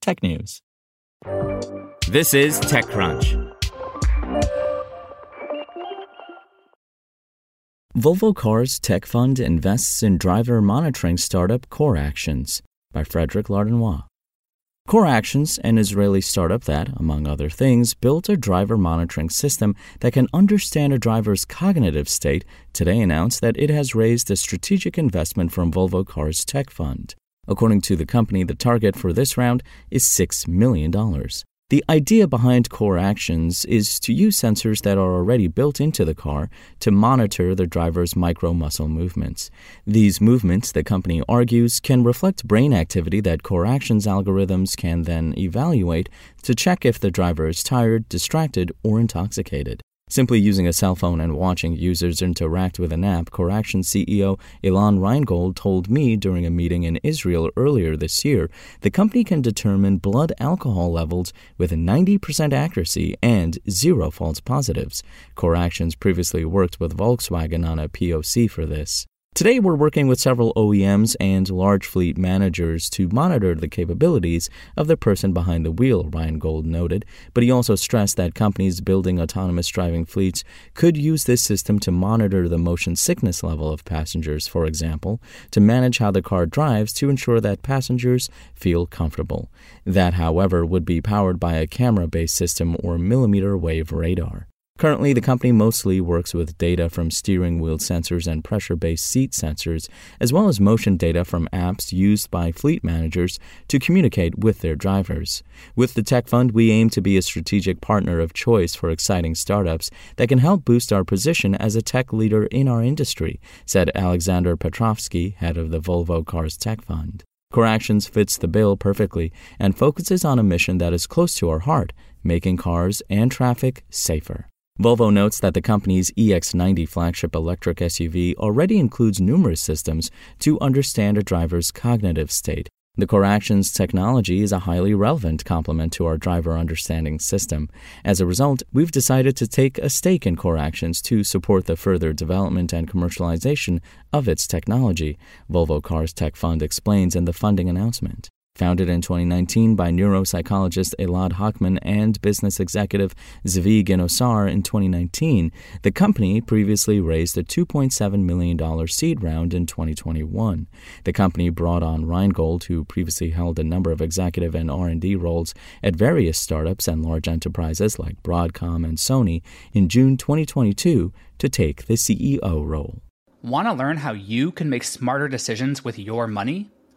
technews. This is TechCrunch. Volvo Cars Tech Fund invests in driver monitoring startup CorrActions by Frederic Lardinois. CorrActions, an Israeli startup that, among other things, built a driver monitoring system that can understand a driver's cognitive state, today announced that it has raised a strategic investment from Volvo Cars Tech Fund. According to the company, the target for this round is $6 million. The idea behind CorrActions is to use sensors that are already built into the car to monitor the driver's micro muscle movements. These movements, the company argues, can reflect brain activity that CorrActions algorithms can then evaluate to check if the driver is tired, distracted, or intoxicated. Simply using a cell phone and watching users interact with an app, CorrAction CEO Ilan Reingold told me during a meeting in Israel earlier this year, the company can determine blood alcohol levels with 90% accuracy and zero false positives. CorrActions previously worked with Volkswagen on a POC for this. Today, we're working with several OEMs and large fleet managers to monitor the capabilities of the person behind the wheel, Reingold noted. But he also stressed that companies building autonomous driving fleets could use this system to monitor the motion sickness level of passengers, for example, to manage how the car drives to ensure that passengers feel comfortable. That, however, would be powered by a camera based system or millimeter wave radar. Currently, the company mostly works with data from steering wheel sensors and pressure based seat sensors, as well as motion data from apps used by fleet managers to communicate with their drivers. With the Tech Fund, we aim to be a strategic partner of choice for exciting startups that can help boost our position as a tech leader in our industry, said Alexander Petrofski, head of the Volvo Cars Tech Fund. CorrActions fits the bill perfectly and focuses on a mission that is close to our heart making cars and traffic safer. Volvo notes that the company's EX90 flagship electric SUV already includes numerous systems to understand a driver's cognitive state. The CorrActions technology is a highly relevant complement to our driver understanding system. As a result, we've decided to take a stake in CorrActions to support the further development and commercialization of its technology, Volvo Cars Tech Fund explains in the funding announcement. Founded in 2019 by neuropsychologist Elad Hochman and business executive Zvi Ginosar in 2019, the company previously raised a $2.7 million seed round in 2021. The company brought on Reingold, who previously held a number of executive and R&D roles at various startups and large enterprises like Broadcom and Sony, in June 2022 to take the CEO role. Want to learn how you can make smarter decisions with your money?